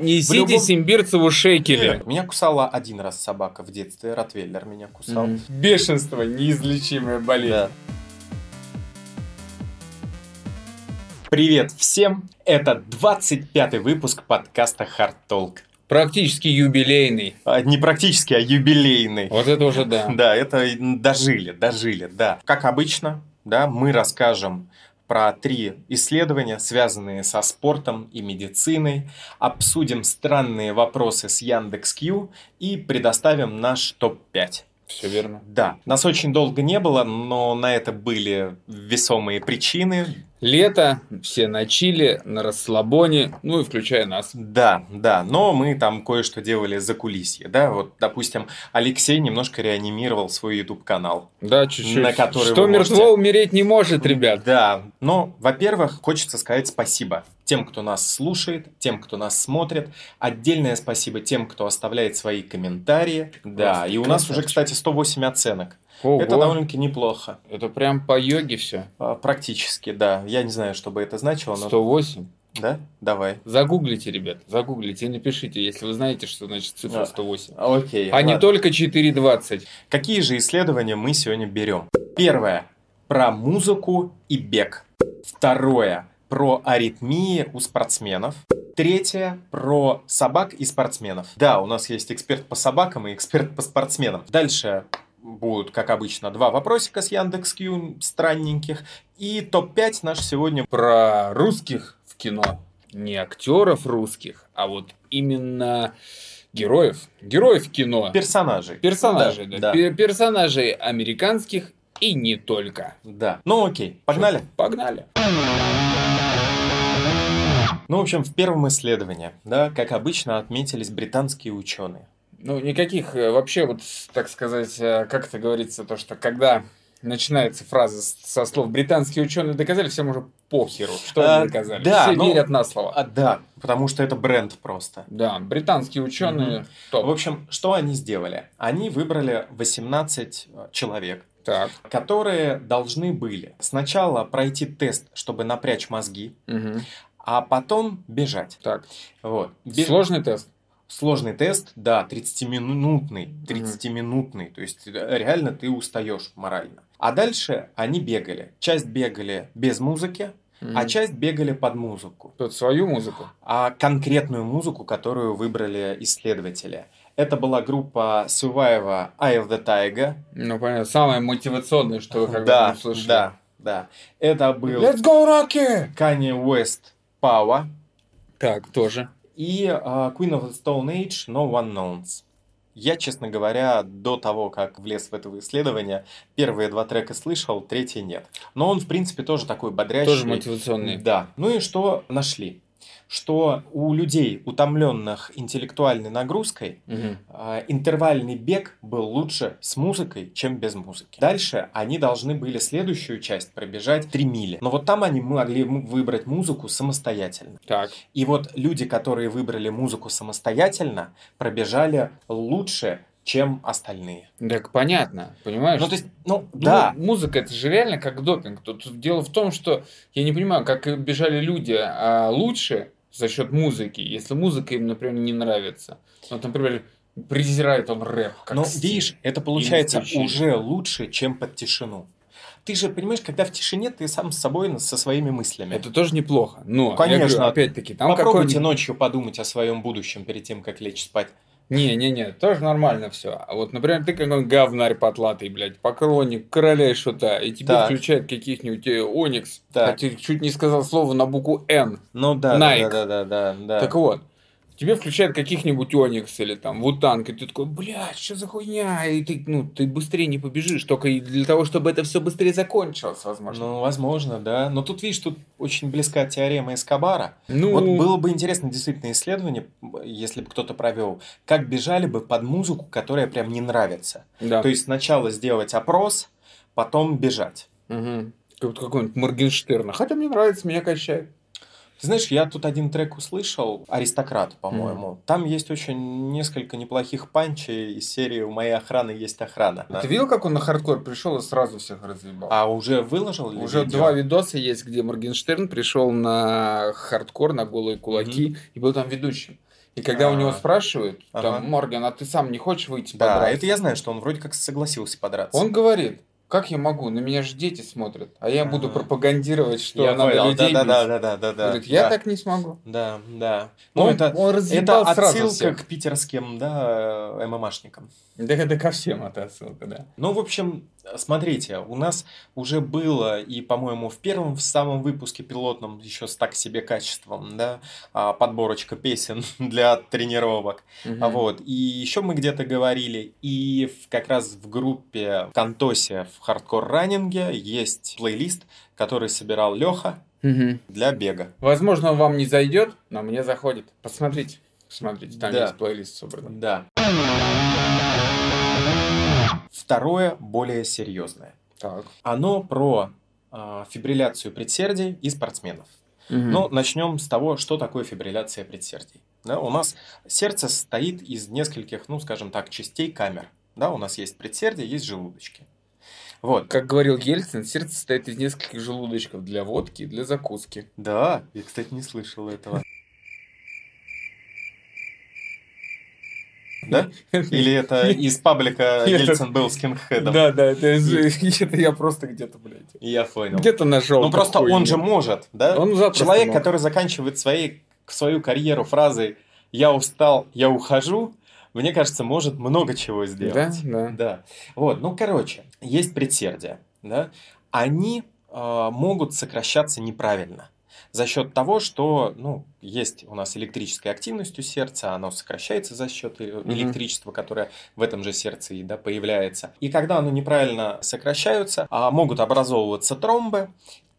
Несите любом- Симбирцеву шекели. Меня кусала один раз собака в детстве, Ротвейлер меня кусал. Мгм. Бешенство, неизлечимая болезнь. Да. Привет всем! Это 25-й выпуск подкаста Hard Talk. Практически юбилейный. А, Не практически, а юбилейный. Вот это уже да. Да, это дожили, дожили, да. Как обычно, да, мы расскажем про три исследования, связанные со спортом и медициной, обсудим странные вопросы с Яндекс.Кью и предоставим наш топ-5. Все верно. Да, нас очень долго не было, но на это были весомые причины. Лето, все на чили, на расслабоне, ну и включая нас. Да, да, но мы там кое-что делали за кулисье, да, вот, допустим, Алексей немножко реанимировал свой YouTube-канал. Да, чуть-чуть. На который Что вы можете- мертво умереть не может, ребят. Да, но, во-первых, хочется сказать спасибо тем, кто нас слушает, тем, кто нас смотрит. Отдельное спасибо тем, кто оставляет свои комментарии. Да, Просто и у нас уже, кстати, 108 оценок. Ого. Это довольно-таки неплохо. Это прям по йоге все. А, Практически, да. Я не знаю, что бы это значило, но... 108. Да? Давай. Загуглите, ребят, загуглите и напишите, если вы знаете, что значит цифра Да. 108. Окей. А не ладно. только 4.20. Какие же исследования мы сегодня берем? Первое. Про музыку и бег. Второе. Про аритмии у спортсменов. Третье. Про собак и спортсменов. Да, у нас есть эксперт по собакам и эксперт по спортсменам. Дальше будут, как обычно, два вопросика с Яндекс.Кью странненьких. И топ-5 наш сегодня. Про русских в кино. Не актеров русских, а вот именно героев. Героев кино. Персонажей. Персонажей, да. Да. Пе- Персонажей американских и не только. Да. Ну окей, погнали. Погнали. Ну, в общем, в первом исследовании, да, как обычно, отметились британские ученые. Ну, никаких э, вообще, вот, так сказать, э, как это говорится, то, что когда начинается фраза со слов «британские ученые доказали», всем уже похеру, что А, они доказали. да, Все ну, верят на слово. А, да, потому что это бренд просто. Да, британские ученые топ. В общем, что они сделали? Они выбрали 18 человек, Так. которые должны были сначала пройти тест, чтобы напрячь мозги, мгм. А потом бежать. Так. Вот. Бе- Сложный тест. Сложный тест, да, 30-минутный, 30-минутный, то есть э, реально ты устаешь морально. А дальше они бегали. Часть бегали без музыки, а Мгм. часть бегали под музыку. Тут свою музыку. а конкретную музыку, которую выбрали исследователи. Это была группа Survivor Eye of the Tiger. Ну, понятно. Самое мотивационное, что вы Да, когда-нибудь слышали. да, да. Это был Let's go, Rocky! Kanye West Power Так, тоже. и а, Queen of the Stone Age No One Knowns. Я, честно говоря, до того, как влез в это исследование, первые два трека слышал, третий нет. Но он, в принципе, тоже такой бодрящий. Тоже мотивационный. Да. Ну и что нашли? Что у людей, утомленных интеллектуальной нагрузкой, а, интервальный бег был лучше с музыкой, чем без музыки. Дальше они должны были следующую часть пробежать 3 мили. Но вот там они могли выбрать музыку самостоятельно. Так. И вот люди, которые выбрали музыку самостоятельно, пробежали лучше, чем остальные. Так понятно, понимаешь? Ну, то есть, ну, Ну, да, Музыка это же реально как допинг. Тут дело в том, что я не понимаю, как бежали люди а, лучше за счет музыки, если музыка им, например, не нравится. Вот, например, презирает он рэп. Как но стиль. видишь, это получается уже лучше, чем под тишину. Ты же понимаешь, когда в тишине, ты сам с собой, со своими мыслями. Это тоже неплохо. Но, Конечно. опять-таки, там Попробуйте ночью подумать о своем будущем перед тем, как лечь спать. Не-не-не, тоже нормально все. А вот, например, ты какой-нибудь говнарь потлатый, блядь, поклонник короля и шута, и тебе Так. включают каких-нибудь э, Оникс, Так. хотя чуть не сказал слово на букву Н. Ну да, Nike. да, да, да, да, да. Так вот, тебе включают каких-нибудь Оникс или там Вутанг, и ты такой, блядь, что за хуйня? И ты, ну, ты быстрее не побежишь, только и для того, чтобы это все быстрее закончилось, возможно. Ну, возможно, да. Но тут, видишь, тут очень близка теорема Эскобара. Ну, Вот было бы интересно действительно исследование, если бы кто-то провел, как бежали бы под музыку, которая прям не нравится. да. То есть сначала сделать опрос, потом бежать. Мгм. Как будто какой-нибудь Моргенштерна. Хотя мне нравится, меня качает. Ты знаешь, я тут один трек услышал, «Аристократ», по-моему. Там есть очень несколько неплохих панчей из серии «У моей охраны есть охрана». Ты видел, как он на хардкор пришел и сразу всех разъебал? А уже выложил ли Уже видео? два видоса есть, где Моргенштерн пришел на хардкор, на голые кулаки, и был там ведущим. И когда у него А. спрашивают, Ага. там, Морган, а ты сам не хочешь выйти Да, подраться?» это я знаю, что он вроде как согласился подраться. Он говорит, как я могу, на меня же дети смотрят, а я буду Ага. пропагандировать, что Я надо понял, людей да, да, бить. да, да, да, да. Говорит, я да. так не смогу. Да, да. Ну, он, это, он это отсылка всех. к питерским, да, э, ММАшникам. Да, да ко всем это отсылка, да. Ну, в общем, смотрите, у нас уже было, и, по-моему, в первом, в самом выпуске пилотном, еще с так себе качеством, да, а, подборочка песен для тренировок. А Вот. И еще мы где-то говорили, и как раз в группе Кантосе в хардкор-раннинге есть плейлист, который собирал Леха Мгм. для бега. Возможно, он вам не зайдет, но мне заходит. Посмотрите. Посмотрите, там Да. есть плейлист собран. Да. Второе, более серьезное. Так. Оно про а, фибрилляцию предсердий и спортсменов. Мгм. Ну, начнем с того, что такое фибрилляция предсердий. Да, у нас сердце состоит из нескольких, ну, скажем так, частей камер. Да, у нас есть предсердие, есть желудочки. Вот. Как говорил Ельцин, сердце состоит из нескольких желудочков для водки и для закуски. Да, я, кстати, не слышал этого. Да? Или это из паблика Ельцин был скинхедом? Да, да, это, я просто где-то, блядь. Я понял. Где-то нашел. Ну просто он же может, да? Он Человек, который заканчивает свои, свою карьеру фразой «я устал, я ухожу», мне кажется, может много чего Да, сделать. да. Да. Вот, ну, короче, есть предсердия, да? Они э, могут сокращаться неправильно за счет того, что, ну, есть у нас электрическая активность у сердца, оно сокращается за счет э, электричества, которое в этом же сердце и да, появляется. И когда оно неправильно сокращаются, а, могут образовываться тромбы,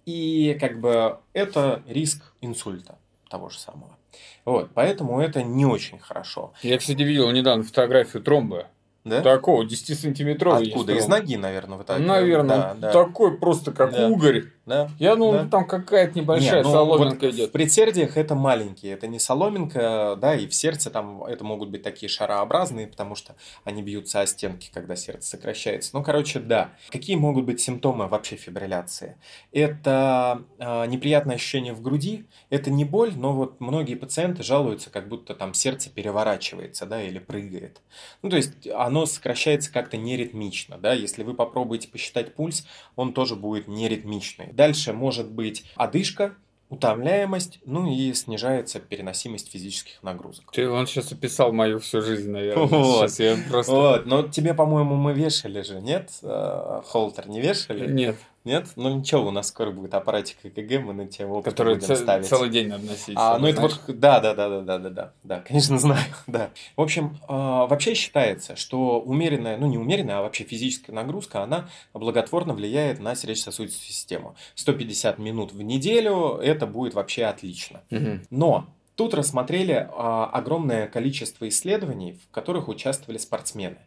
и как бы это риск инсульта того же самого. Вот, поэтому это не очень хорошо. Я, кстати, видел недавно фотографию тромба. Да? Такого, 10-сантиметровый. Откуда? Из ноги, наверное, в итоге. Наверное, Да, да. такой просто как Да. угорь. Да. Я думал, Да. там какая-то небольшая Не, ну, соломинка вот идет. В предсердиях это маленькие, это не соломинка, да, и в сердце там это могут быть такие шарообразные, потому что они бьются о стенки, когда сердце сокращается. Ну, короче, да. Какие могут быть симптомы вообще фибрилляции? Это э, неприятное ощущение в груди, это не боль, но вот многие пациенты жалуются, как будто там сердце переворачивается, да, или прыгает. Ну, то есть оно сокращается как-то неритмично, да, если вы попробуете посчитать пульс, он тоже будет неритмичный. Дальше может быть одышка, утомляемость, ну и снижается переносимость физических нагрузок. Ты, он сейчас описал мою всю жизнь, наверное. Вот. Сейчас я просто... Вот, но тебе, по-моему, мы вешали же, нет? Э, Холтер не вешали? Нет, Нет? Ну ничего, у нас скоро будет аппаратик ЭКГ, мы на тебя опыт который будем ставить. целый день надо носить. А, ну это вот, да, да, да, да, да, да, да, да, конечно знаю, да. В общем, э, вообще считается, что умеренная, ну не умеренная, а вообще физическая нагрузка, она благотворно влияет на сердечно-сосудистую систему. 150 минут в неделю, это будет вообще отлично. Но тут рассмотрели а, огромное количество исследований, в которых участвовали спортсмены.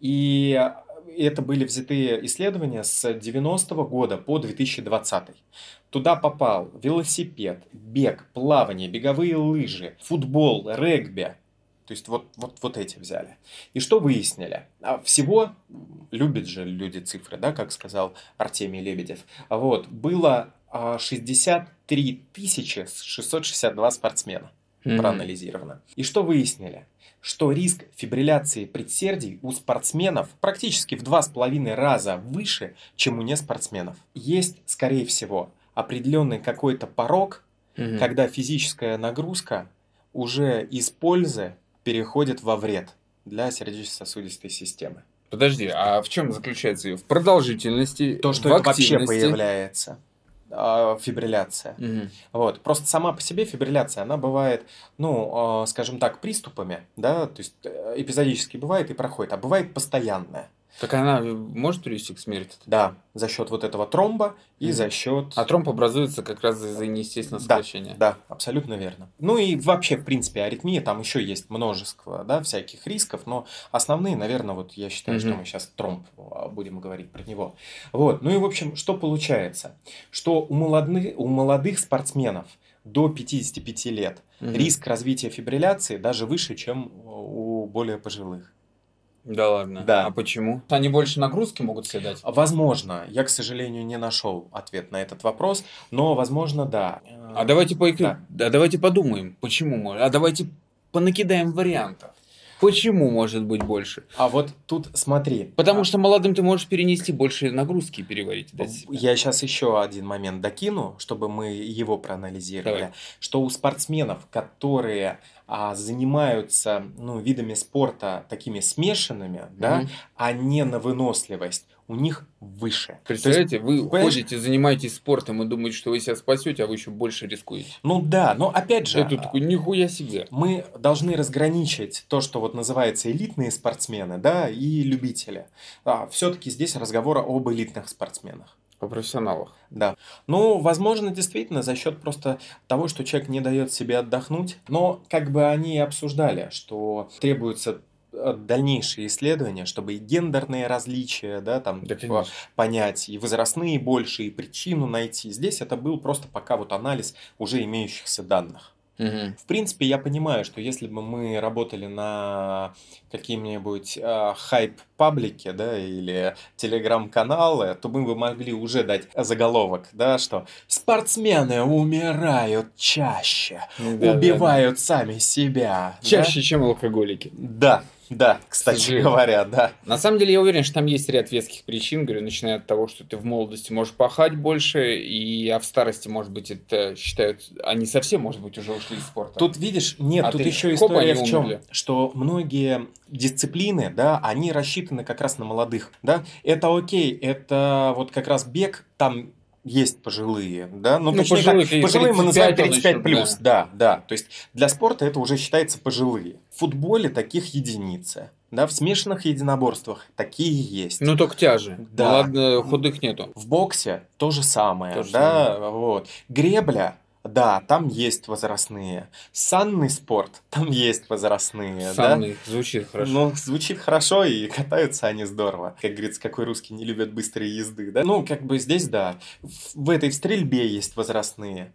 И это были взятые исследования с 90 года по 2020. Туда попал велосипед, бег, плавание, беговые лыжи, футбол, регби. То есть вот, вот, вот эти взяли. И что выяснили? А Всего, любят же люди цифры, да, как сказал Артемий Лебедев, вот, было а, 63 662 спортсмена Мгм. проанализировано. И что выяснили? Что риск фибрилляции предсердий у спортсменов практически в два с половиной раза выше, чем у неспортсменов. Есть, скорее всего, определенный какой-то порог, Мгм. когда физическая нагрузка уже из пользы переходит во вред для сердечно-сосудистой системы. Подожди, а в чем заключается ее? В продолжительности, То, что в это вообще появляется, фибрилляция. Мгм. Вот. Просто сама по себе фибрилляция, она бывает, ну, э, скажем так, приступами, да, то есть э, эпизодически бывает и проходит, а бывает постоянная. Так она может привести к смерти? Да, за счет вот этого тромба и Мгм. за счет... А тромб образуется как раз из-за неестественного Да, сокращения. Да, абсолютно верно. Ну и вообще, в принципе, аритмия, там еще есть множество, да, всяких рисков, но основные, наверное, вот я считаю, что Мгм. мы сейчас тромб а, будем говорить про него. Вот, ну и в общем, что получается? Что у, молодых, у молодых спортсменов до 55 лет Мгм. риск развития фибрилляции даже выше, чем у более пожилых. Да ладно. Да. А почему? Они больше нагрузки могут себе дать? Возможно, я, к сожалению, не нашел ответ на этот вопрос, но, возможно, да. А давайте, поик- Да. а давайте подумаем, почему. мы- А давайте понакидаем вариантов. Почему может быть больше? А вот тут смотри. Потому а, что молодым ты можешь перенести больше нагрузки и переварить. Я сейчас еще один момент докину, чтобы мы его проанализировали. Давай. Что у спортсменов, которые а, занимаются ну, видами спорта такими смешанными, да, Мгм. а не на выносливость, у них выше. Представляете, вы понимаешь? ходите, занимаетесь спортом и думаете, что вы себя спасете, а вы еще больше рискуете. ну да, но опять же, тут такой, нихуя себе. мы должны разграничить то, что вот называется элитные спортсмены, да, и любители. все-таки здесь разговор об элитных спортсменах. По профессионалах. Да. Ну, возможно, действительно, за счет просто того, что человек не дает себе отдохнуть. Но как бы они и обсуждали, что требуется дальнейшие исследования, чтобы и гендерные различия, да, там Да, конечно. понять, и возрастные больше, и причину найти. Здесь это был просто пока вот анализ уже имеющихся данных. Мгм. В принципе, я понимаю, что если бы мы работали на каким-нибудь э, хайп-паблике, да, или телеграм-каналы, то мы бы могли уже дать заголовок, да, что спортсмены умирают чаще, Да, да, убивают сами себя. да. Чаще, чем алкоголики. Да, да, кстати говоря, да. На самом деле, я уверен, что там есть ряд веских причин, говорю, начиная от того, что ты в молодости можешь пахать больше, и а в старости, может быть, это считают, они совсем, может быть, уже ушли из спорта. Тут видишь, нет, А тут ты- еще история в чем, умерли. что многие дисциплины, да, они рассчитаны как раз на молодых, да. Это окей, это вот как раз бег, там есть пожилые, да, ну, Ну, точнее, пожилые, как, пожилые мы 35 называем он 35 еще, плюс, да, да, то есть для спорта это уже считается пожилые. В футболе таких единицы, да, в смешанных единоборствах такие есть. Ну, только тяжи. Да. Ну, ладно, худых нету. В боксе то же самое, То же да, вот. Гребля, да, там есть возрастные. Санный спорт, там есть возрастные, да. Санный, звучит хорошо. Ну, звучит хорошо, и катаются они здорово. Как говорится, какой русский не любит быстрые езды, да? Ну, как бы здесь, да. В в этой в стрельбе есть возрастные.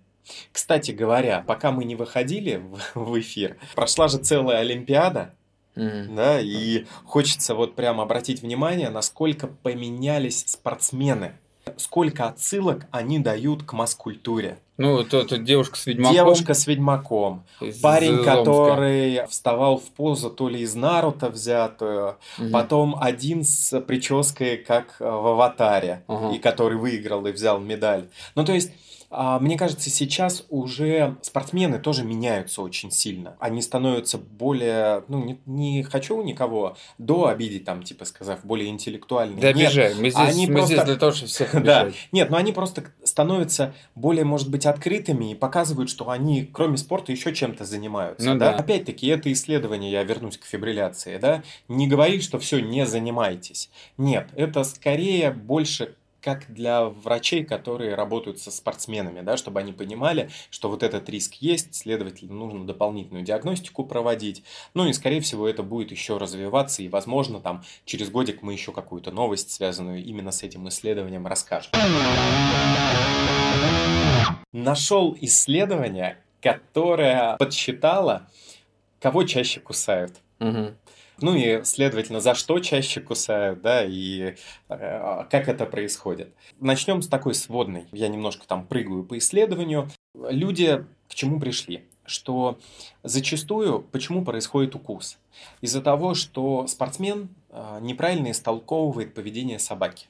Кстати говоря, пока мы не выходили в, эфир, прошла же целая Олимпиада, Мгм. да, и хочется вот прям обратить внимание, насколько поменялись спортсмены, сколько отсылок они дают к масс-культуре. Ну, то, то девушка с ведьмаком. Девушка с ведьмаком, парень, Омска. который вставал в позу то ли из Наруто взятую, Мгм. потом один с прической, как э, в «Аватаре», Ага. и который выиграл и взял медаль. Ну, то есть... а, Мне кажется, сейчас уже спортсмены тоже меняются очень сильно. Они становятся более, ну, не, не хочу никого до обидеть, там, типа, сказав, более интеллектуальные. Да обижаем. Мы здесь, они мы просто- здесь для того, чтобы всех Да. обижать. нет, но они просто становятся более, может быть, открытыми и показывают, что они, кроме спорта, еще чем-то занимаются. Ну да? да. Опять-таки, это исследование, я вернусь к фибрилляции, да, не говорит, что все, не занимайтесь. Нет, это скорее больше как для врачей, которые работают со спортсменами, да, чтобы они понимали, что вот этот риск есть, следовательно, нужно дополнительную диагностику проводить. Ну и, скорее всего, это будет еще развиваться, и, возможно, там через годик мы еще какую-то новость, связанную именно с этим исследованием, расскажем. Нашел исследование, которое подсчитало, кого чаще кусают. Мгм. Ну и, следовательно, за что чаще кусают, да, и э, как это происходит. Начнем с такой сводной. Я немножко там прыгаю по исследованию. Люди к чему пришли? Что зачастую почему происходит укус? Из-за того, что спортсмен э, неправильно истолковывает поведение собаки.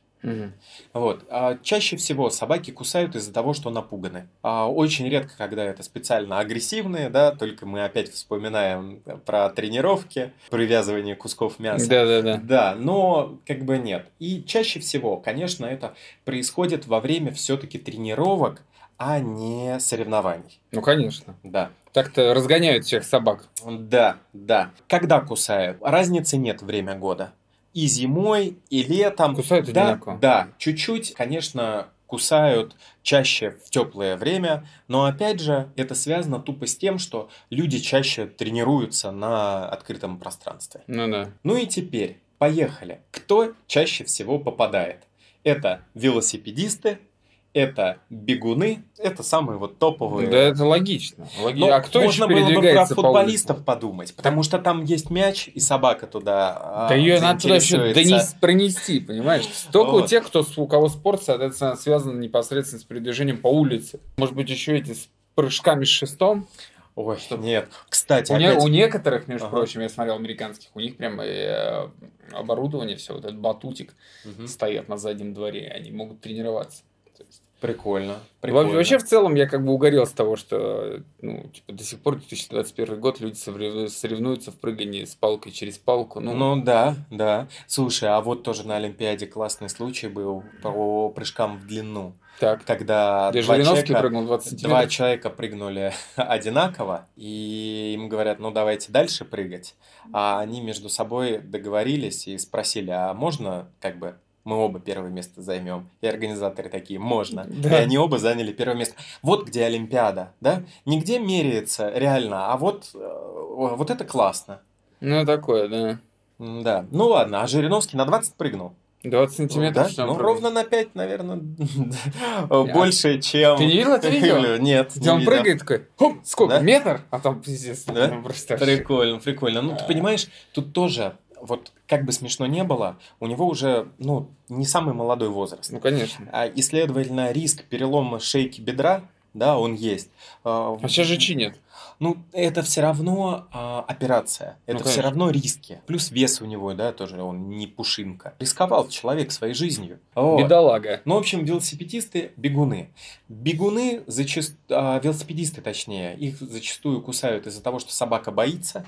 Вот. А чаще всего собаки кусают из-за того, что напуганы. А очень редко, когда это специально агрессивные, да, только мы опять вспоминаем про тренировки, привязывание кусков мяса. Да-да-да. Да, но как бы нет. И чаще всего, конечно, это происходит во время все-таки тренировок, а не соревнований. Ну, конечно. Да. Так-то разгоняют всех собак. Да, да. Когда кусают? Разницы нет время года. И зимой, и летом. Кусают да, одинаково. да, чуть-чуть, конечно, кусают чаще в теплое время, но опять же это связано тупо с тем, что люди чаще тренируются на открытом пространстве. Ну да. Ну и теперь, поехали. Кто чаще всего попадает? Это велосипедисты, это бегуны, это самые вот топовые. Да, это логично. Логи- Ну, а кто можно еще было бы про по футболистов улице? подумать, потому что там есть мяч, и собака туда а, Да ее надо туда еще заинтересуется. донес- пронести, понимаешь? Только у Вот. тех, кто, у кого спорт, соответственно, связан непосредственно с передвижением по улице. Может быть, еще эти с прыжками с шестом? Ой, нет. Кстати, У, не- опять... у некоторых, между Ага. прочим, я смотрел американских, у них прям э, оборудование, все, вот этот батутик Мгм. стоят на заднем дворе, они могут тренироваться. То есть- Прикольно. Прикольно. Вообще, в целом, я как бы угорел с того, что ну, типа, до сих пор 2021 год люди сорев- соревнуются в прыгании с палкой через палку. Ну, Ну да, да. Слушай, а вот тоже на Олимпиаде классный случай был по прыжкам в длину. так. Когда Где два человека, прыгнул 20 два человека прыгнули одинаково, и им говорят, ну давайте дальше прыгать. А они между собой договорились и спросили, а можно как бы мы оба первое место займем. И организаторы такие, можно. Да. И они оба заняли первое место. Вот где Олимпиада, да? Нигде меряется реально, а вот, э, вот это классно. Ну, такое, да. Да. Ну ладно, а Жириновский на 20 прыгнул. 20 сантиметров, Да? что он Ну, прыгнул. ровно на 5, наверное, больше, чем... Ты не видел это видео? Нет, Где он прыгает такой, сколько, Да? метр? А там пиздец. Да? ну, просто Прикольно, прикольно. Ну, ты А. понимаешь, тут тоже, вот как бы смешно не было, у него уже, ну, не самый молодой возраст. Ну, конечно. А, и, следовательно, риск перелома шейки бедра, да, он есть. А, А сейчас же чинят. Ну, это все равно а, операция. Это все конечно. равно риски. Плюс вес у него, да, тоже он не пушинка. Рисковал человек своей жизнью. Вот. Бедолага. Ну, в общем, велосипедисты – бегуны. Бегуны, зачаст... а, велосипедисты точнее, их зачастую кусают из-за того, что собака боится.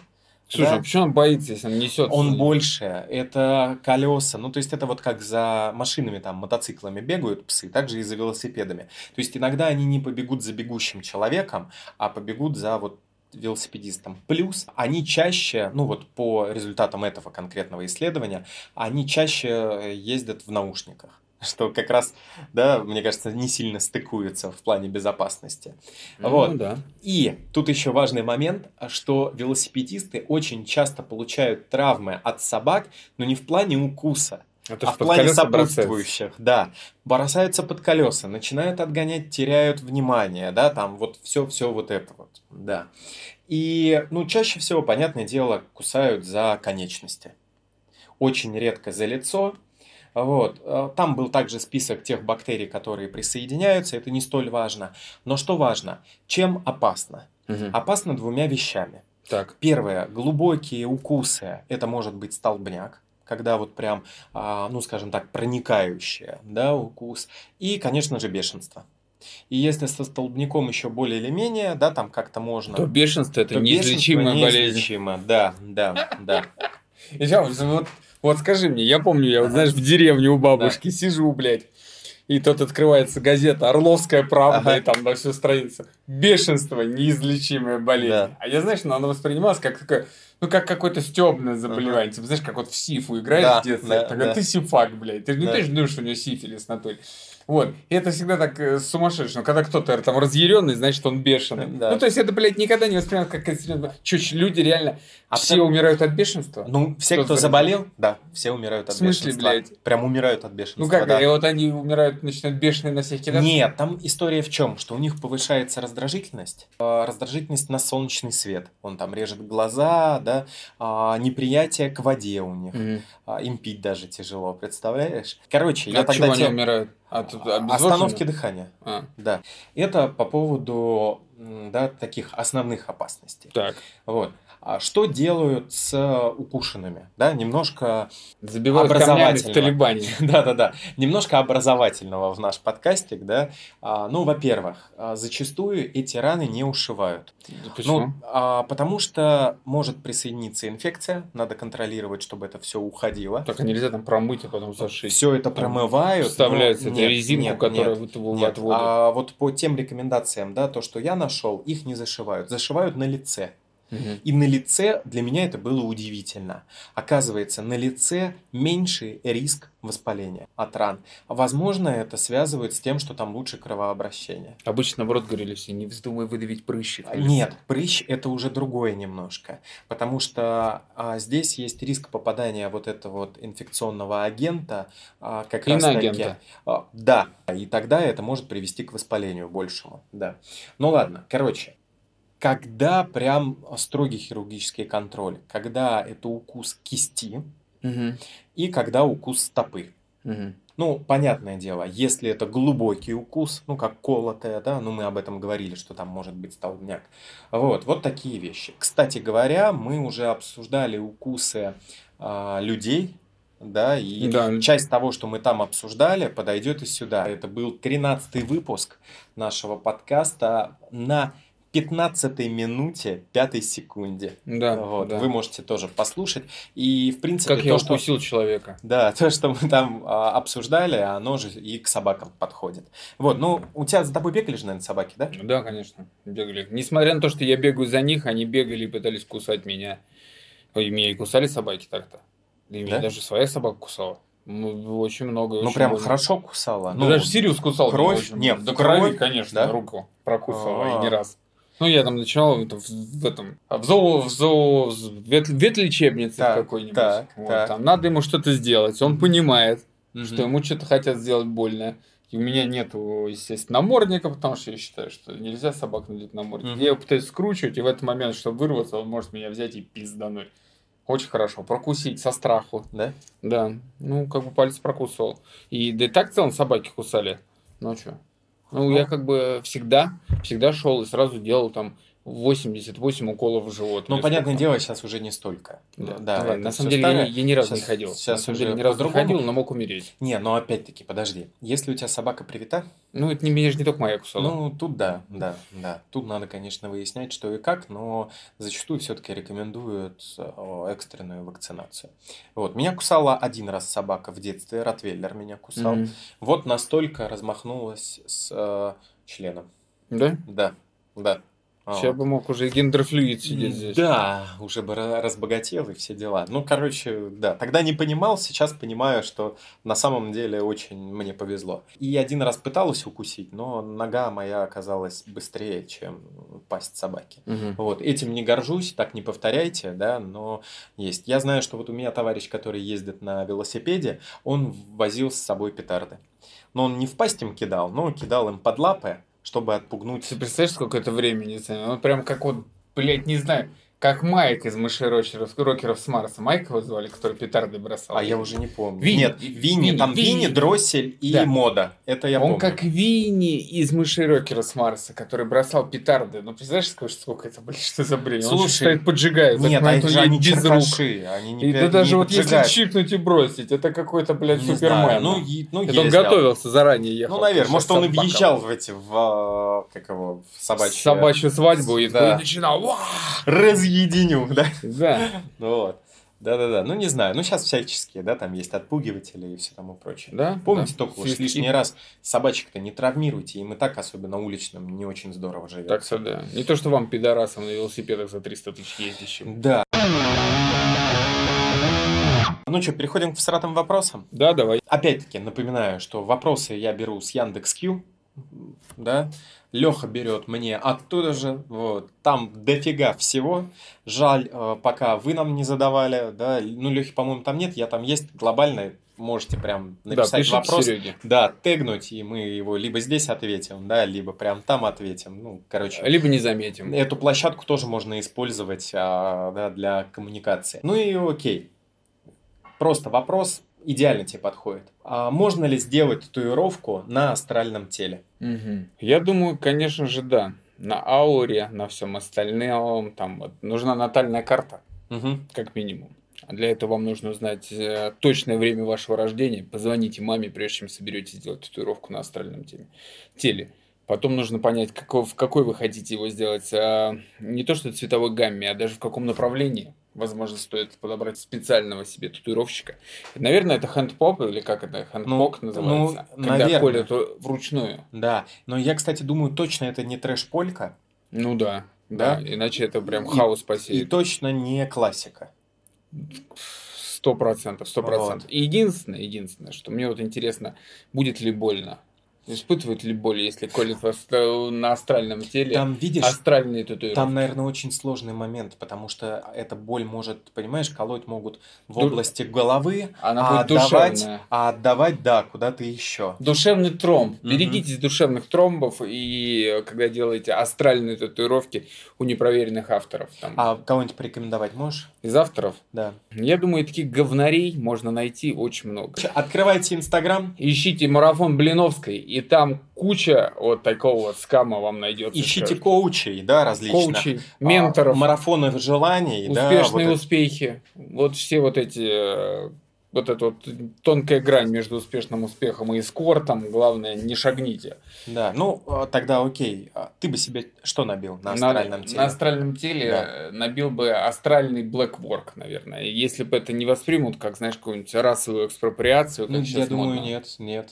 Слушай, Да. а почему он боится, если он несет? Он больше, это колеса, ну то есть это вот как за машинами, там, мотоциклами бегают псы, так же и за велосипедами. То есть иногда они не побегут за бегущим человеком, а побегут за вот велосипедистом. Плюс они чаще, ну вот по результатам этого конкретного исследования, они чаще ездят в наушниках. Что как раз, да, мне кажется, не сильно стыкуется в плане безопасности. Ну, Вот. да. И тут еще важный момент, что велосипедисты очень часто получают травмы от собак, но не в плане укуса, Это а в плане колеса бросается. сопутствующих. Да, бросаются под колеса, начинают отгонять, теряют внимание, да, там вот все-все вот это вот, да. И, ну, чаще всего, понятное дело, кусают за конечности. Очень редко за лицо. Вот. Э, Там был также список тех бактерий, которые присоединяются, это не столь важно. Но что важно, чем опасно? Мгм. Опасно двумя вещами. Так. Первое, глубокие укусы, это может быть столбняк, когда вот прям, а, ну скажем так, проникающее, да, укус. И, конечно же, бешенство. И если со столбняком еще более или менее, да, там как-то можно... То бешенство это то неизлечимая бешенство болезнь. неизлечимо, Да, да, да. И вот, вот, скажи мне, я помню, я вот, знаешь, в деревне у бабушки сижу, блядь, и тут открывается газета «Орловская правда», Ага. и там на всю страницу «Бешенство, неизлечимая болезнь». Да. А я, знаешь, ну, оно воспринималось как такое, ну, как какое-то стебное заболевание. Типа, знаешь, как вот в сифу играешь Да, в детстве, да, так, а да. ты сифак, блядь. Ты же не Да. ты же думаешь, что у него сифилис на то. Вот. И это всегда так э, сумасшедше. Но когда кто-то там разъяренный, значит, он бешеный. Да. Ну, то есть, это, блядь, никогда не воспринималось как какая-то серьезная- Чё, ч- люди реально А все потом- умирают от бешенства? Ну, все, Кто кто заболел? заболел, да, все умирают от В смысле, бешенства. блядь? Прям умирают от бешенства, Ну как, да. и вот они умирают, начинают бешеные на всех кидаться? Нет, там история в чем? Что у них повышается раздражительность. А, Раздражительность на солнечный свет. Он там режет глаза, да. а, Неприятие к воде у них. А, Им пить даже тяжело, представляешь? Короче, я От чего тогда они умирают? От, обезвоживания? Остановки дыхания. А, Да. Это по поводу да, таких основных опасностей. так. Вот. А что делают с укушенными? Да, немножко Забивают камнями в Образовательного. Талибане. Да-да-да. Немножко образовательного в наш подкастик, да. А, ну, во-первых, а, зачастую эти раны не ушивают. Почему? Ну, а, потому что может присоединиться инфекция, надо контролировать, чтобы это все уходило. Только нельзя там промыть, а потом зашить. Все это Там промывают. Вставляется но эта нет, резинку, нет, которая нет. Нет, а вот по тем рекомендациям, да, то, что я нашел, их не зашивают. Зашивают на лице. И на лице для меня это было удивительно. Оказывается, на лице меньший риск воспаления от ран. Возможно, это связывает с тем, что там лучше кровообращение. Обычно, наоборот, говорили все, не вздумай выдавить прыщик. Нет, прыщ это уже другое немножко, потому что а, здесь есть риск попадания вот этого вот инфекционного агента а, как раз таки. Иноагента. А, да, и тогда это может привести к воспалению большему, да. Ну ладно, короче, когда прям строгий хирургический контроль, когда это укус кисти Мгм. и когда укус стопы. Мгм. Ну, понятное дело, если это глубокий укус, ну, как колотая, да, ну, мы об этом говорили, что там может быть столбняк. Вот, вот такие вещи. Кстати говоря, мы уже обсуждали укусы а, людей, да, и Да. часть того, что мы там обсуждали, подойдет и сюда. Это был 13 выпуск нашего подкаста на 15 минуте 5 секунде. Да, Вот, да. вы можете тоже послушать. И, в принципе, Как я то, что... укусил человека. Да, то, что мы там а, обсуждали, оно же и к собакам подходит. Вот, ну, у тебя за тобой бегали же, наверное, собаки, да? Да, конечно, бегали. Несмотря на то, что я бегаю за них, они бегали и пытались кусать меня. Ой, меня и кусали собаки так-то. И меня Да? даже своя собака кусала. Ну, очень много. Ну, очень прям больно. хорошо кусала. Ну, даже Сириус кусал. кровь? очень Нет. До кровь, крови, конечно, да? руку прокусала, А. и не раз. Ну, я там начинал это в, в этом, а в зоо, в зоо, в вет, ветлечебнице Так, какой-нибудь. так, Вот, так. Там надо ему что-то сделать. Он понимает, Мгм. что ему что-то хотят сделать больно. И у меня нету, естественно, намордника, потому что я считаю, что нельзя собак надеть намордник. Мгм. Я его пытаюсь скручивать, и в этот момент, чтобы вырваться, он может меня взять и пиздануть. Очень хорошо. Прокусить со страху. Да? Да. Ну, как бы палец прокусывал. И да и так в целом собаки кусали. Ну, а? Ну, я как бы всегда, всегда шел и сразу делал там 88 уколов в живот. Ну, понятное сколько. дело, сейчас уже не столько. Да, Да, Ну, это на самом деле я, старое. не- я ни разу не Щас- ходил. щас на самом деле уже ни разу не ходил, но мог умереть. Не, но опять-таки, подожди. Если у тебя собака привита, Ну, это не меня же не только моя кусала. ну, тут да, да, да. Тут надо, конечно, выяснять, что и как, но зачастую все-таки рекомендуют э, экстренную вакцинацию. Вот. Меня кусала один раз собака в детстве, Ротвейлер меня кусал. Мгм. Вот настолько размахнулась с э, членом. Да? Да, да. А, Сейчас бы мог уже и гендерфлюид сидеть здесь. Да, уже бы ра- разбогател и все дела. Ну, короче, да, тогда не понимал, сейчас понимаю, что на самом деле очень мне повезло. И один раз пыталась укусить, но нога моя оказалась быстрее, чем пасть собаки. Мгм. Вот, этим не горжусь, так не повторяйте, да, но есть. Я знаю, что вот у меня товарищ, который ездит на велосипеде, он возил с собой петарды. Но он не в пасть им кидал, но кидал им под лапы, чтобы отпугнуть. Ты представляешь, сколько это времени заняло? Он прям как вот, блядь, не знаю, как Майк из мышей рокеров, рокеров с Марса. Майка его звали, который петарды бросал. А я уже не помню. Винни. Нет, Винни, Винни, там Винни. Винни, Дроссель и Да. Мода. Это я Он помню. как Винни из мышей рокера с Марса, который бросал петарды. Ну, представляешь, сколько, сколько это, блядь, что за бред? Он Слушай, же стоит, поджигает. Нет, а это же он они черкаши, они не И да даже не вот если поджигают. чикнуть и бросить, это какой-то, блядь, Не супермен. знаю, Ну, е- ну, это он готовился заранее ехал. Ну, наверное, может, он и въезжал в эти, в, а, как его, в собачьи... собачью свадьбу и Да. начинал. «Уа!» Разъединю, да? Да. Вот. Да-да-да, ну не знаю, ну сейчас всяческие, да, там есть отпугиватели и все тому прочее. Да? Помните да. только уж лишний раз собачек-то не травмируйте, им и так, особенно уличным, не очень здорово живет. Так что да. Не то, что вам, пидорасам, на велосипедах за 300 тысяч ездящим. Да. Ну что, переходим к всратым вопросам. Да, давай. Опять-таки напоминаю, что вопросы я беру с Яндекс.Кью, да, Леха берет мне оттуда же, вот, там дофига всего, жаль, э, пока вы нам не задавали, да, ну, Лехи, по-моему, там нет, я там есть, глобально, можете прям Да, написать пишите вопрос, Сереге. да, тегнуть, и мы его либо здесь ответим, да, либо прям там ответим, ну, короче. Либо не заметим. Эту площадку тоже можно использовать а, да, для коммуникации. Ну и окей. Просто вопрос идеально тебе подходит. А можно ли сделать татуировку на астральном теле? Мгм. Я думаю, конечно же, да. На ауре, на всем остальном, там вот, нужна натальная карта, Мгм. как минимум. Для этого вам нужно узнать э, точное время вашего рождения. Позвоните маме, прежде чем соберетесь сделать татуировку на астральном теме, теле. Потом нужно понять, какой, в какой вы хотите его сделать. а, не то, что цветовой гамме, а даже в каком направлении. Возможно, стоит подобрать специального себе татуировщика. Наверное, это хэндпоп, или как это, хэндпок Ну, называется. ну, когда наверное. колят вручную. Да, но я, кстати, думаю, точно это не трэш-полька Ну да, да, Да? иначе это прям И- хаос и посеет. точно не классика. Сто процентов, сто процентов. И единственное, единственное, что мне вот интересно, будет ли больно. Испытывает ли боль, если колет на астральном теле Там, видишь, астральные татуировки? там, наверное, очень сложный момент, потому что эта боль может, понимаешь, колоть могут в Ду- области головы, Она а будет отдавать, душевная. а отдавать, да, куда-то еще. Душевный тромб. Берегитесь душевных тромбов, и когда делаете астральные татуировки у непроверенных авторов. Там, А кого-нибудь порекомендовать можешь? Из авторов, Да. я думаю, таких говнарей можно найти очень много. Открывайте Инстаграм, Ищите марафон Блиновской, и там куча вот такого вот скама вам найдется. ищите коучей, да, различных. коучей, а, менторов, марафонов желаний, да, успешные вот это. успехи. Вот все вот эти... э, Вот эта вот тонкая грань между успешным успехом и эскортом, главное, не шагните. Да, ну а, тогда окей. А Ты бы себе что набил на На- астральном теле? На астральном теле Да. э, набил бы астральный black work, наверное. Если бы это не воспримут, как, знаешь, какую-нибудь расовую экспроприацию, Ну, я думаю, модно. нет, нет.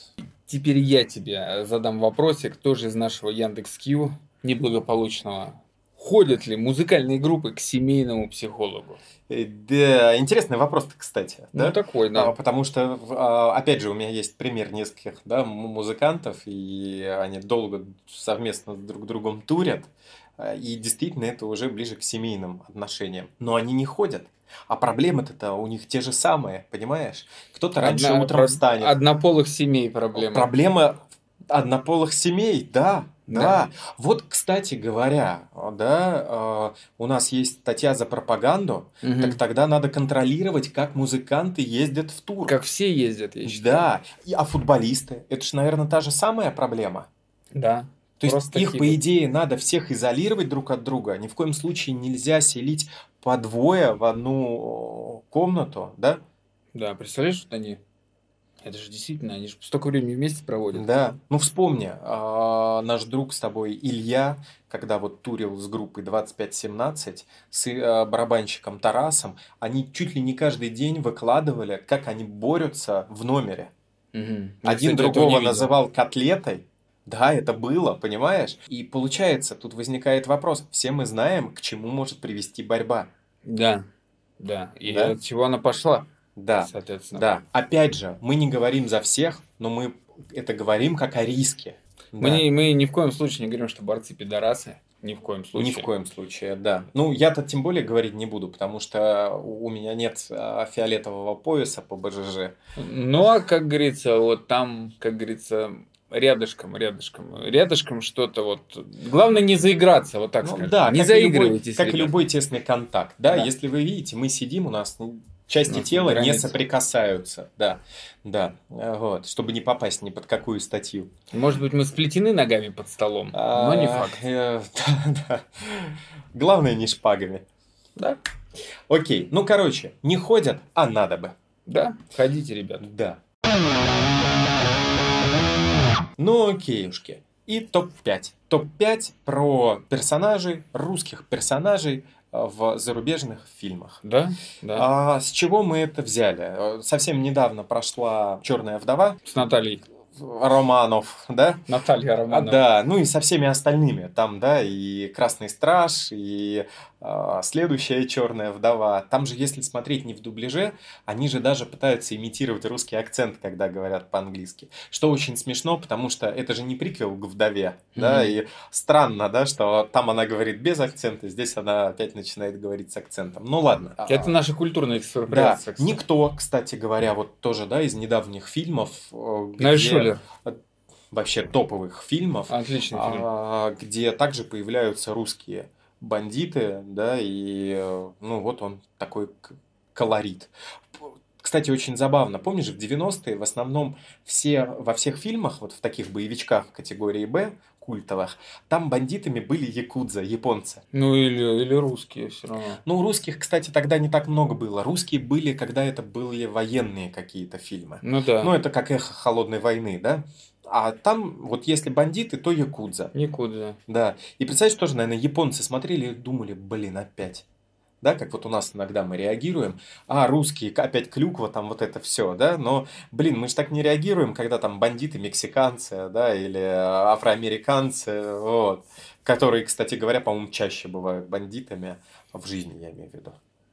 Теперь я тебе задам вопросик, тоже из нашего Яндекс.Кью, неблагополучного. Ходят ли музыкальные группы к семейному психологу? Э, Да, интересный вопрос, кстати. Да? Ну, такой, да. А, Потому что, а, опять же, у меня есть пример нескольких да, музыкантов, и они долго совместно друг с другом турят, а, и действительно это уже ближе к семейным отношениям. Но они не ходят. А проблемы-то у них те же самые, понимаешь? Кто-то раньше Одна- утром про- встанет. Однополых семей проблема. Проблема однополых семей, да, да. Да. Вот, кстати говоря, да, э, у нас есть статья за пропаганду, Мгм. так тогда надо контролировать, как музыканты ездят в тур. Как все ездят, я считаю. Да, И- а футболисты, это же, наверное, та же самая проблема. Да. То есть их, такие по идее, надо всех изолировать друг от друга. Ни в коем случае нельзя селить по двое в одну комнату, да? Да, представляешь, вот они... Это же действительно, они же столько времени вместе проводят. Да, ну вспомни, а, наш друг с тобой Илья, когда вот турил с группой 2517 с а, барабанщиком Тарасом, они чуть ли не каждый день выкладывали, как они борются в номере. Я, Один кстати, другого называл котлетой. Да, это было, понимаешь? И получается, тут возникает вопрос, все мы знаем, к чему может привести борьба. Да, да. И Да? от чего она пошла, Да, соответственно. да. Опять же, мы не говорим за всех, но мы это говорим как о риске. Мы, Да. не, мы ни в коем случае не говорим, что борцы пидорасы. Ни в коем случае. Ни в коем случае, да. Ну, я-то тем более говорить не буду, потому что у меня нет а, фиолетового пояса по БЖЖ. Ну, а как говорится, вот там, как говорится, рядышком, рядышком, рядышком что-то вот. Главное не заиграться, вот так Ну, скажем. да, не как и любой, заигрывайтесь. как любой тесный контакт. Да? Да. если вы видите, мы сидим, у нас ну, части У нас тела не граница. соприкасаются. Да, да. Вот, чтобы не попасть ни под какую статью. Может быть, мы сплетены ногами под столом, но не А, факт. э. Главное, не шпагами. Да, Окей, ну, короче, не ходят, а надо бы. да, ходите, ребят. Да. Ну, окейушки. И топ-5. Топ-5 про персонажей, русских персонажей э, в зарубежных фильмах. Да, да. А с чего мы это взяли? Э, Совсем недавно прошла Черная вдова С Натальей. Романов, да? Наталья А, Романова. да, ну и со всеми остальными. Там, да, и Красный Страж, и а, следующая Черная вдова. Там же, если смотреть не в дубляже, они же даже пытаются имитировать русский акцент, когда говорят по-английски. Что очень смешно, потому что это же не приквел к вдове, да, Мгм. и странно, да, что там она говорит без акцента, здесь она опять начинает говорить с акцентом. Ну ладно. Это наша культурная Да, экспроприация. кстати. никто, кстати говоря, вот тоже, да, из недавних фильмов, э, где- Шулер. вообще топовых фильмов, Отличный фильм. а, где также появляются русские бандиты, да, и э, ну вот он такой колорит. Кстати, очень забавно. Помнишь, в 90-е в основном все, во всех фильмах, вот в таких боевичках категории «Б», культовых, там бандитами были якудза, японцы. Ну, или, или русские все равно. Ну, русских, кстати, тогда не так много было. Русские были, когда это были военные какие-то фильмы. Ну да. Ну, это как эхо холодной войны, да? А там, вот если бандиты, то якудза. Никуда. Да. И представляешь, тоже, наверное, японцы смотрели и думали, блин, опять. Да, как вот у нас иногда мы реагируем, а русские, опять клюква, там вот это все, да, но, блин, мы же так не реагируем, когда там бандиты мексиканцы, да, или афроамериканцы, вот, которые, кстати говоря, по-моему, чаще бывают бандитами в жизни, я имею в виду.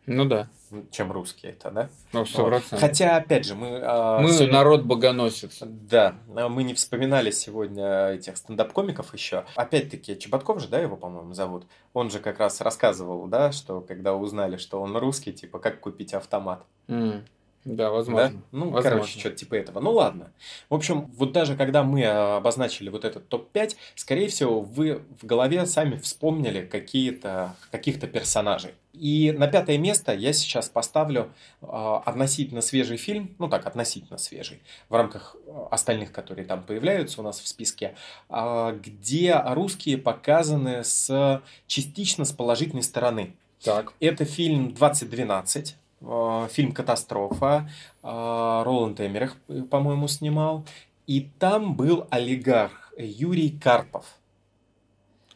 Ну да. чем русские это, да? Ну, сто Вот. процентов. Хотя, опять же, мы... а, Мы сегодня- народ богоносец. Да, мы не вспоминали сегодня этих стендап-комиков еще. Опять-таки, Чеботков же, да, его, по-моему, зовут? Он же как раз рассказывал, да, что когда узнали, что он русский, типа, как купить автомат. М, Да, Да? возможно. Ну, Возможно. короче, что-то типа этого. Ну, ладно. В общем, вот даже когда мы а, обозначили вот этот топ-5, скорее всего, вы в голове сами вспомнили какие-то, каких-то персонажей. И на пятое место я сейчас поставлю а, относительно свежий фильм, ну так, относительно свежий, в рамках а, остальных, которые там появляются у нас в списке, а, где русские показаны с частично с положительной стороны. Так. Это фильм 2012, э, фильм «Катастрофа». э, Роланд Эмерих, э, по-моему, снимал. И там был олигарх Юрий Карпов.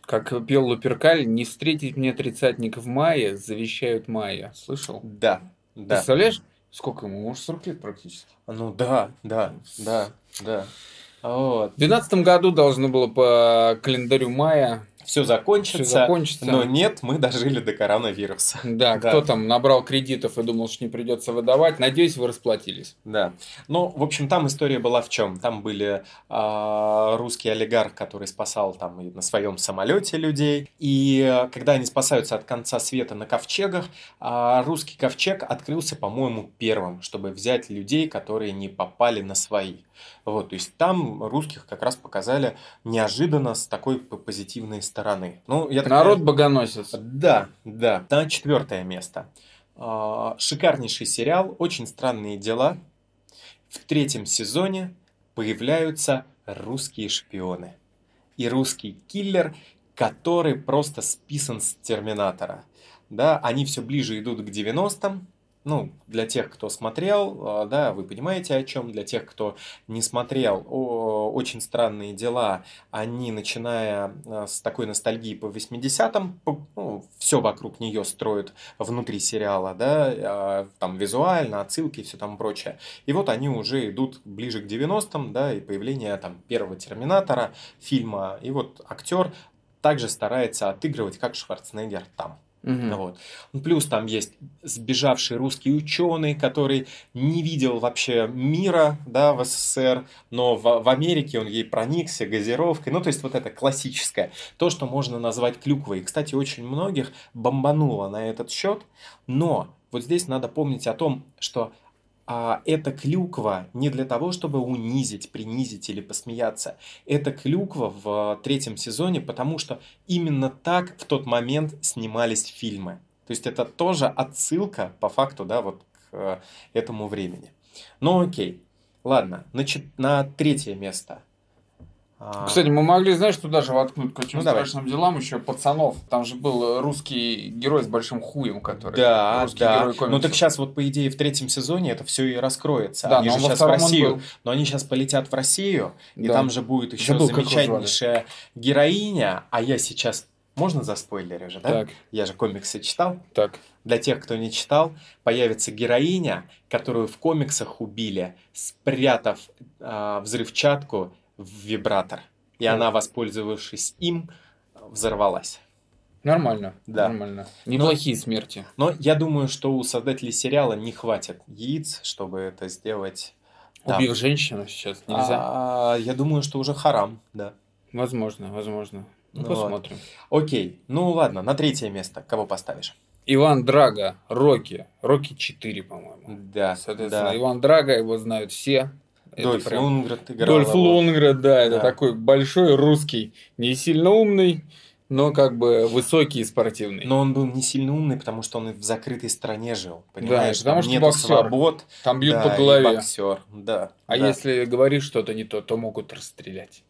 Как пел Луперкаль, не встретить мне тридцатник в мае, завещают майя. Слышал? Да, да. Представляешь, сколько ему? Может, 40 лет практически. Ну да, да, да, да. Вот. В 2012 году должно было по календарю мая Все все закончится. закончится. Но нет, мы дожили до коронавируса. Да, Да. кто там набрал кредитов и думал, что не придется выдавать. Надеюсь, вы расплатились. Да. Ну, в общем, там история была в чем? Там были а, русский олигарх, который спасал там и на своем самолете людей. И а, когда они спасаются от конца света на ковчегах, а, русский ковчег открылся, по-моему, первым, чтобы взять людей, которые не попали на свои. Вот, то есть там русских как раз показали неожиданно с такой позитивной стороны. Ну, я так Народ понимаю- богоносец. да, да. На четвертое место. А, Шикарнейший сериал, очень странные дела. В третьем сезоне появляются русские шпионы. И русский киллер, который просто списан с Терминатора. Да, они все ближе идут к 90-м. Ну, для тех, кто смотрел, а, да, вы понимаете о чем. Для тех, кто не смотрел, о, очень странные дела они, начиная э, с такой ностальгии по 80-м, все вокруг нее строят внутри сериала, да, а, там визуально, отсылки и все там прочее. И вот они уже идут ближе к 90-м, да, и появление там первого Терминатора, фильма, и вот актер также старается отыгрывать, как Шварценеггер там. Мгм. Вот. Ну, Плюс там есть сбежавший русский ученый, который не видел вообще мира да, в СССР, но в, в Америке он ей проникся газировкой. Ну, то есть вот это классическое. То, что можно назвать клюквой. И, кстати, очень многих бомбануло на этот счет. Но вот здесь надо помнить о том, что а, эта клюква не для того, чтобы унизить, принизить или посмеяться. Это клюква в третьем сезоне, потому что именно так в тот момент снимались фильмы. То есть это тоже отсылка, по факту, да, вот к э, этому времени. Ну окей, ладно, значит, на третье место. А, Кстати, мы могли, знаешь, туда же воткнуть к очень Ну, давай. страшным делам еще пацанов. Там же был русский герой с большим хуем, который... да, русский да. герой Ну так сейчас вот по идее в третьем сезоне это все и раскроется. Да, они же сейчас в Россию, но они сейчас полетят в Россию, и Да. там же будет еще Забыл, замечательнейшая героиня, а я сейчас можно за спойлеры же, да? Так, Я же комиксы читал. так. Для тех, кто не читал, появится героиня, которую в комиксах убили, спрятав а, взрывчатку в вибратор. И она, воспользовавшись им, взорвалась. Нормально. Да. Нормально. Неплохие смерти. Но я думаю, что у создателей сериала не хватит яиц, чтобы это сделать. Да. Убив женщину сейчас нельзя. А, я думаю, что уже харам, да. Возможно, возможно. Ну, Ну, посмотрим. Окей, ну ладно, на третье место кого поставишь? Иван Драго, Рокки. Рокки 4, по-моему. Да, Соответственно, да. Иван Драго, его знают все. Дольф прям- играл Дольф его. Да, это Да. такой большой русский, не сильно умный, но как бы высокий и спортивный. Но он был не сильно умный, потому что он в закрытой стране жил. Понимаешь, потому Там что нету боксер. свобод. Там бьют да, по голове. боксер, да. А да, если говоришь что-то не то, то могут расстрелять.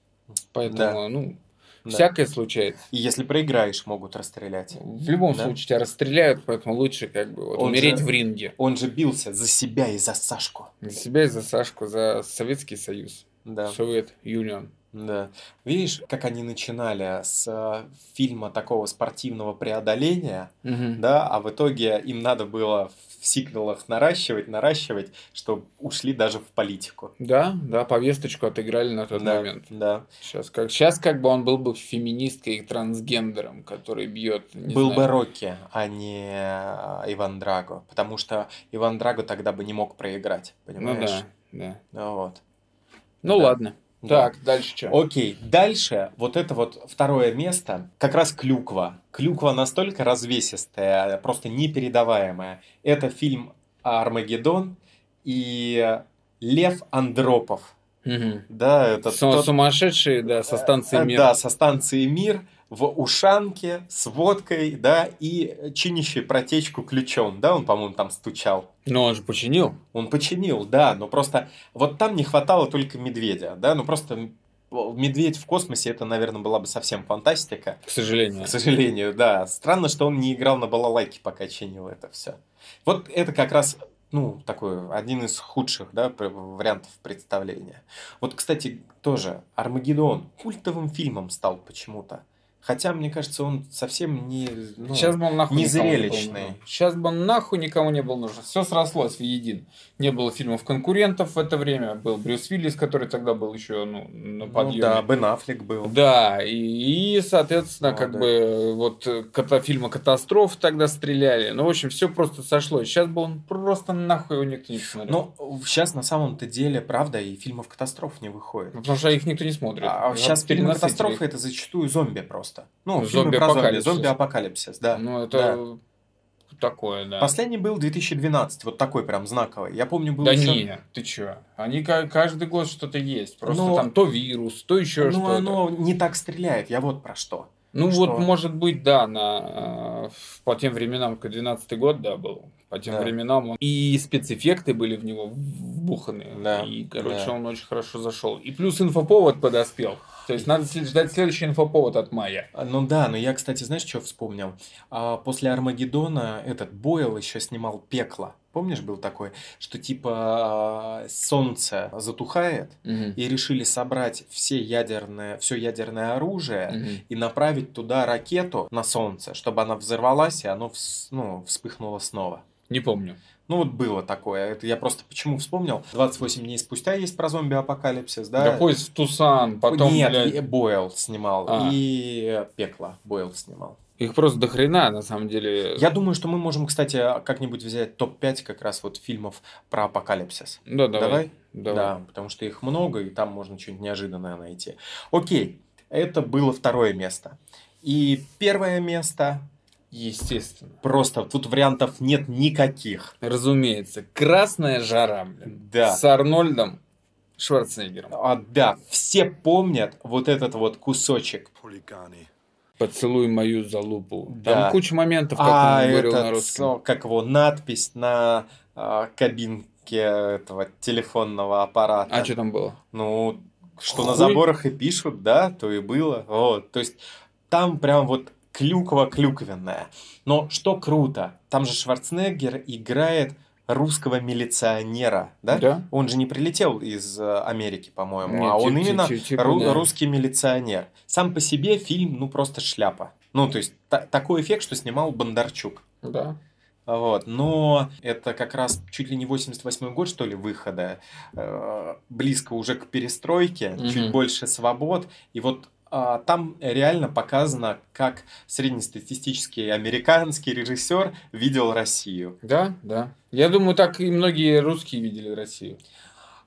Поэтому, ну, да. всякое случается. И если проиграешь, могут расстрелять. В любом Да. случае тебя расстреляют, поэтому лучше как бы вот Он умереть же- в ринге. Он же бился за себя и за Сашку. За себя и за Сашку, за Советский Союз. Да. Совет Юнион. Да. Видишь, как они начинали с э, фильма такого спортивного преодоления, Мгм. да, а в итоге им надо было в сиквелах наращивать, наращивать, что ушли даже в политику. Да, да, повесточку отыграли на тот Да, момент. да. Сейчас как, сейчас как бы он был бы феминисткой и трансгендером, который бьет. Был бы знаю. Рокки, а не э, Иван Драго, потому что Иван Драго тогда бы не мог проиграть, Ну понимаешь? да, да. Ну вот. Ну Да. ладно. Да. Так, дальше что? Окей, дальше вот это вот второе место, как раз клюква. Клюква настолько развесистая, просто непередаваемая. Это фильм Армагеддон и Лев Андропов. Да, это тот- Сумасшедшие, да, со станции Э, Мир. Да, со станции Мир в ушанке с водкой, да, и чинящий протечку ключом, да, он, по-моему, там стучал. Но он же починил. Он починил, да, но просто вот там не хватало только медведя, да, ну просто медведь в космосе, это, наверное, была бы совсем фантастика. К сожалению. К сожалению, да. Странно, что он не играл на балалайке, пока чинил это все. Вот это как раз, ну, такой один из худших, да, вариантов представления. Вот, кстати, тоже Армагеддон культовым фильмом стал почему-то. Хотя, мне кажется, он совсем не... ну, Сейчас бы он нахуй не зрелищный. нужен. Сейчас бы он нахуй никому не был нужен. Все срослось в един. Не было фильмов конкурентов в это время. Был Брюс Уиллис, который тогда был еще ну, на ну подъеме. да, Бен Аффлек был. Да, и, и, соответственно, Ну, как да. бы вот э, ката, фильмы катастроф тогда стреляли. Ну, в общем, все просто сошлось. Сейчас бы он просто нахуй его никто не посмотрел. Но сейчас на самом-то деле, правда, и фильмов катастроф не выходит. Ну, потому что их никто не смотрит. А Вот сейчас фильмы катастрофы это зачастую зомби просто. Ну, фильмы про зомби, зомби-апокалипсис, да. Ну, это такое, да. Последний был 2012, вот такой прям знаковый. Я помню, был Да еще... не, ты чё? Они ка- каждый год что-то есть. Просто Но- там то вирус, то еще Ну, что-то. оно не так стреляет, я вот про что. Ну Что? вот, может быть, да, на, э, по тем временам, как 12 год, да, был. По тем Да. временам он... И спецэффекты были в него вбуханы. Да, И, короче, да. он очень хорошо зашел. И плюс инфоповод подоспел. То есть надо ждать следующий инфоповод от Майя. А, Ну да, но я, кстати, знаешь, что вспомнил? А, после Армагеддона этот Бойл еще снимал «Пекло». Помнишь, был такой, что типа а, солнце затухает, Мгм. и решили собрать все ядерное, все ядерное оружие Мгм. и направить туда ракету на солнце, чтобы она взорвалась, и оно вс- ну, вспыхнуло снова. Не помню. Ну вот было такое. Это я просто почему вспомнил. 28 дней спустя есть про зомби-апокалипсис, да? Да, поезд в Тусан, потом, Нет, блядь, Бойл снимал. А. И Пекло Бойл снимал. их просто до хрена, на самом деле. Я думаю, что мы можем, кстати, как-нибудь взять топ-5 как раз вот фильмов про апокалипсис. Да, давай. Давай? Давай. Да, потому что их много, и там можно что-нибудь неожиданное найти. Окей, это было второе место. И первое место, Естественно. просто тут вариантов нет никаких. Разумеется. Красная жара, блин. Да. С Арнольдом Шварценеггером. А, да, все помнят вот этот вот кусочек. Хулиганы. Поцелуй мою залупу. Да. Там куча моментов, как а он говорил этот, на русском. как его, надпись на а, кабинке этого телефонного аппарата. А что там было? Ну, что на Хуй. заборах и пишут, да, то и было. Вот, то есть там прям вот клюква клюквенная. Но что круто, там же Шварценеггер играет русского милиционера, да? Да? Он же не прилетел из э, Америки, по-моему, Нет, а он именно ру- да. русский милиционер. Сам по себе фильм, ну, просто шляпа. Ну, то есть та- такой эффект, что снимал Бондарчук. Да. Вот, но это как раз чуть ли не 88 год, что ли, выхода, э, близко уже к перестройке, Мгм. чуть больше свобод, и вот там реально показано, как среднестатистический американский режиссер видел Россию. Да, да. Я думаю, так и многие русские видели Россию.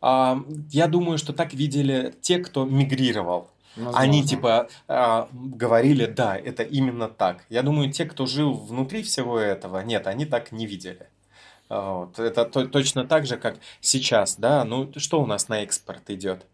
А, я думаю, что так видели те, кто мигрировал. Возможно. Они типа а, говорили, да, это именно так. Я думаю, те, кто жил внутри всего этого, нет, они так не видели. А, Вот. Это то- точно так же, как сейчас, да. Ну, что у нас на экспорт идет?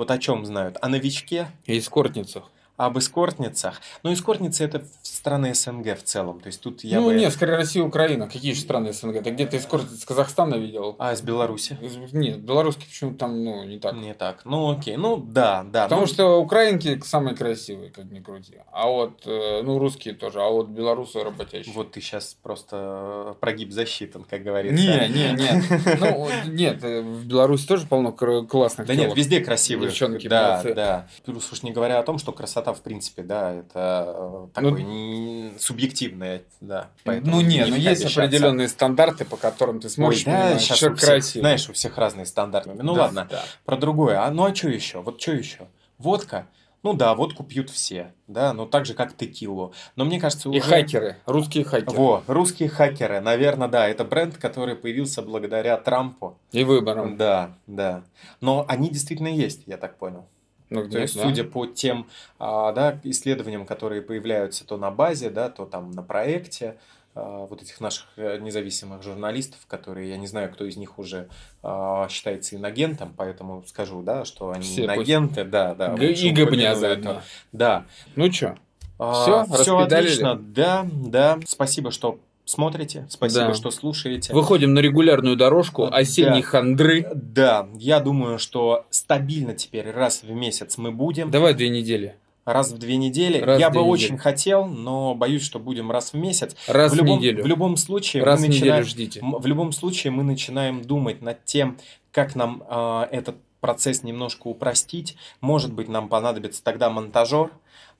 Вот о чем знают? О новичке, И эскортницах. Об эскортницах. Но эскортницы это страны СНГ в целом. То есть тут я ну, бы... нет, скорее Россия, Украина. Какие же страны СНГ? Ты где-то эскорт из Казахстана видел? А, из Беларуси? Из- Нет, белорусские почему-то там, ну, не так. Не так. Ну, окей. Ну, да, да. Потому ну, что украинки самые красивые, как ни крути. А вот, э, ну, русские тоже, а вот белорусы работящие. Вот ты сейчас просто прогиб засчитан, как говорится. Не, не, не. Ну, нет, э, в Беларуси тоже полно классных Да нет, везде красивые. Девчонки да, да. Уж не говоря о том, что красота, в принципе, да, это э, такое не- субъективное, да. Ну, не, не но есть обижаться. определенные стандарты, по которым ты Ой, смотришь, да, понимаешь, сейчас что у всех, красиво. знаешь, у всех разные стандарты. Ну Да, ладно, да. про другое. А ну а что еще? Вот что еще? Водка? Ну да, водку пьют все, да, но так же, как текилу. Но мне кажется, И уже... хакеры, русские хакеры. Во, русские хакеры, наверное, да, это бренд, который появился благодаря Трампу. И выбором. Да, да. Но они действительно есть, я так понял. Ну, То есть, да? судя по тем а, да, исследованиям, которые появляются то на базе, да, то там на проекте, а, вот этих наших э, независимых журналистов, которые, я не знаю, кто из них уже а, считается иногентом, поэтому скажу, да, что они Все иногенты, да, да. Лучше И гобня заодно. это. Да. Ну что, А, Всё, всё распедалили? отлично, да, да. Спасибо, что смотрите, спасибо, Да. что слушаете. выходим на регулярную дорожку Да. осенней хандры. Да, я думаю, что стабильно теперь раз в месяц мы будем. Давай две недели. Раз в две недели. Раз я в бы две очень недели. хотел, но боюсь, что будем раз в месяц. Раз в, в, любом, неделю. в любом случае Раз мы в начинаем, ждите. в любом случае мы начинаем думать над тем, как нам а, этот процесс немножко упростить. Может быть, нам понадобится тогда монтажер.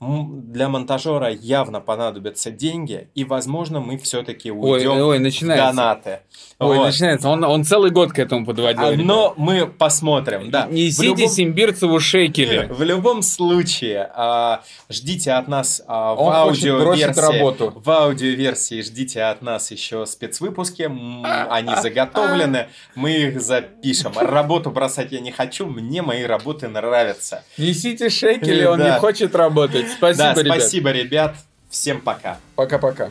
М, Для монтажера явно понадобятся деньги, и, возможно, мы все-таки Ой, уйдем ой, в начинается. донаты. Ой, Вот. начинается. Он, он целый год к этому подводил. А, но мы посмотрим, да. В Несите любом- Симбирцеву шекели. В любом случае, а, ждите от нас а, в аудиоверсии. работу. В аудиоверсии ждите от нас еще спецвыпуски. Они заготовлены. Мы их запишем. Работу бросать я не хочу. Мне мои работы нравятся. Несите шекели, он Да. не хочет работать. Спасибо, да, ребят. спасибо, ребят. Всем пока. Пока-пока.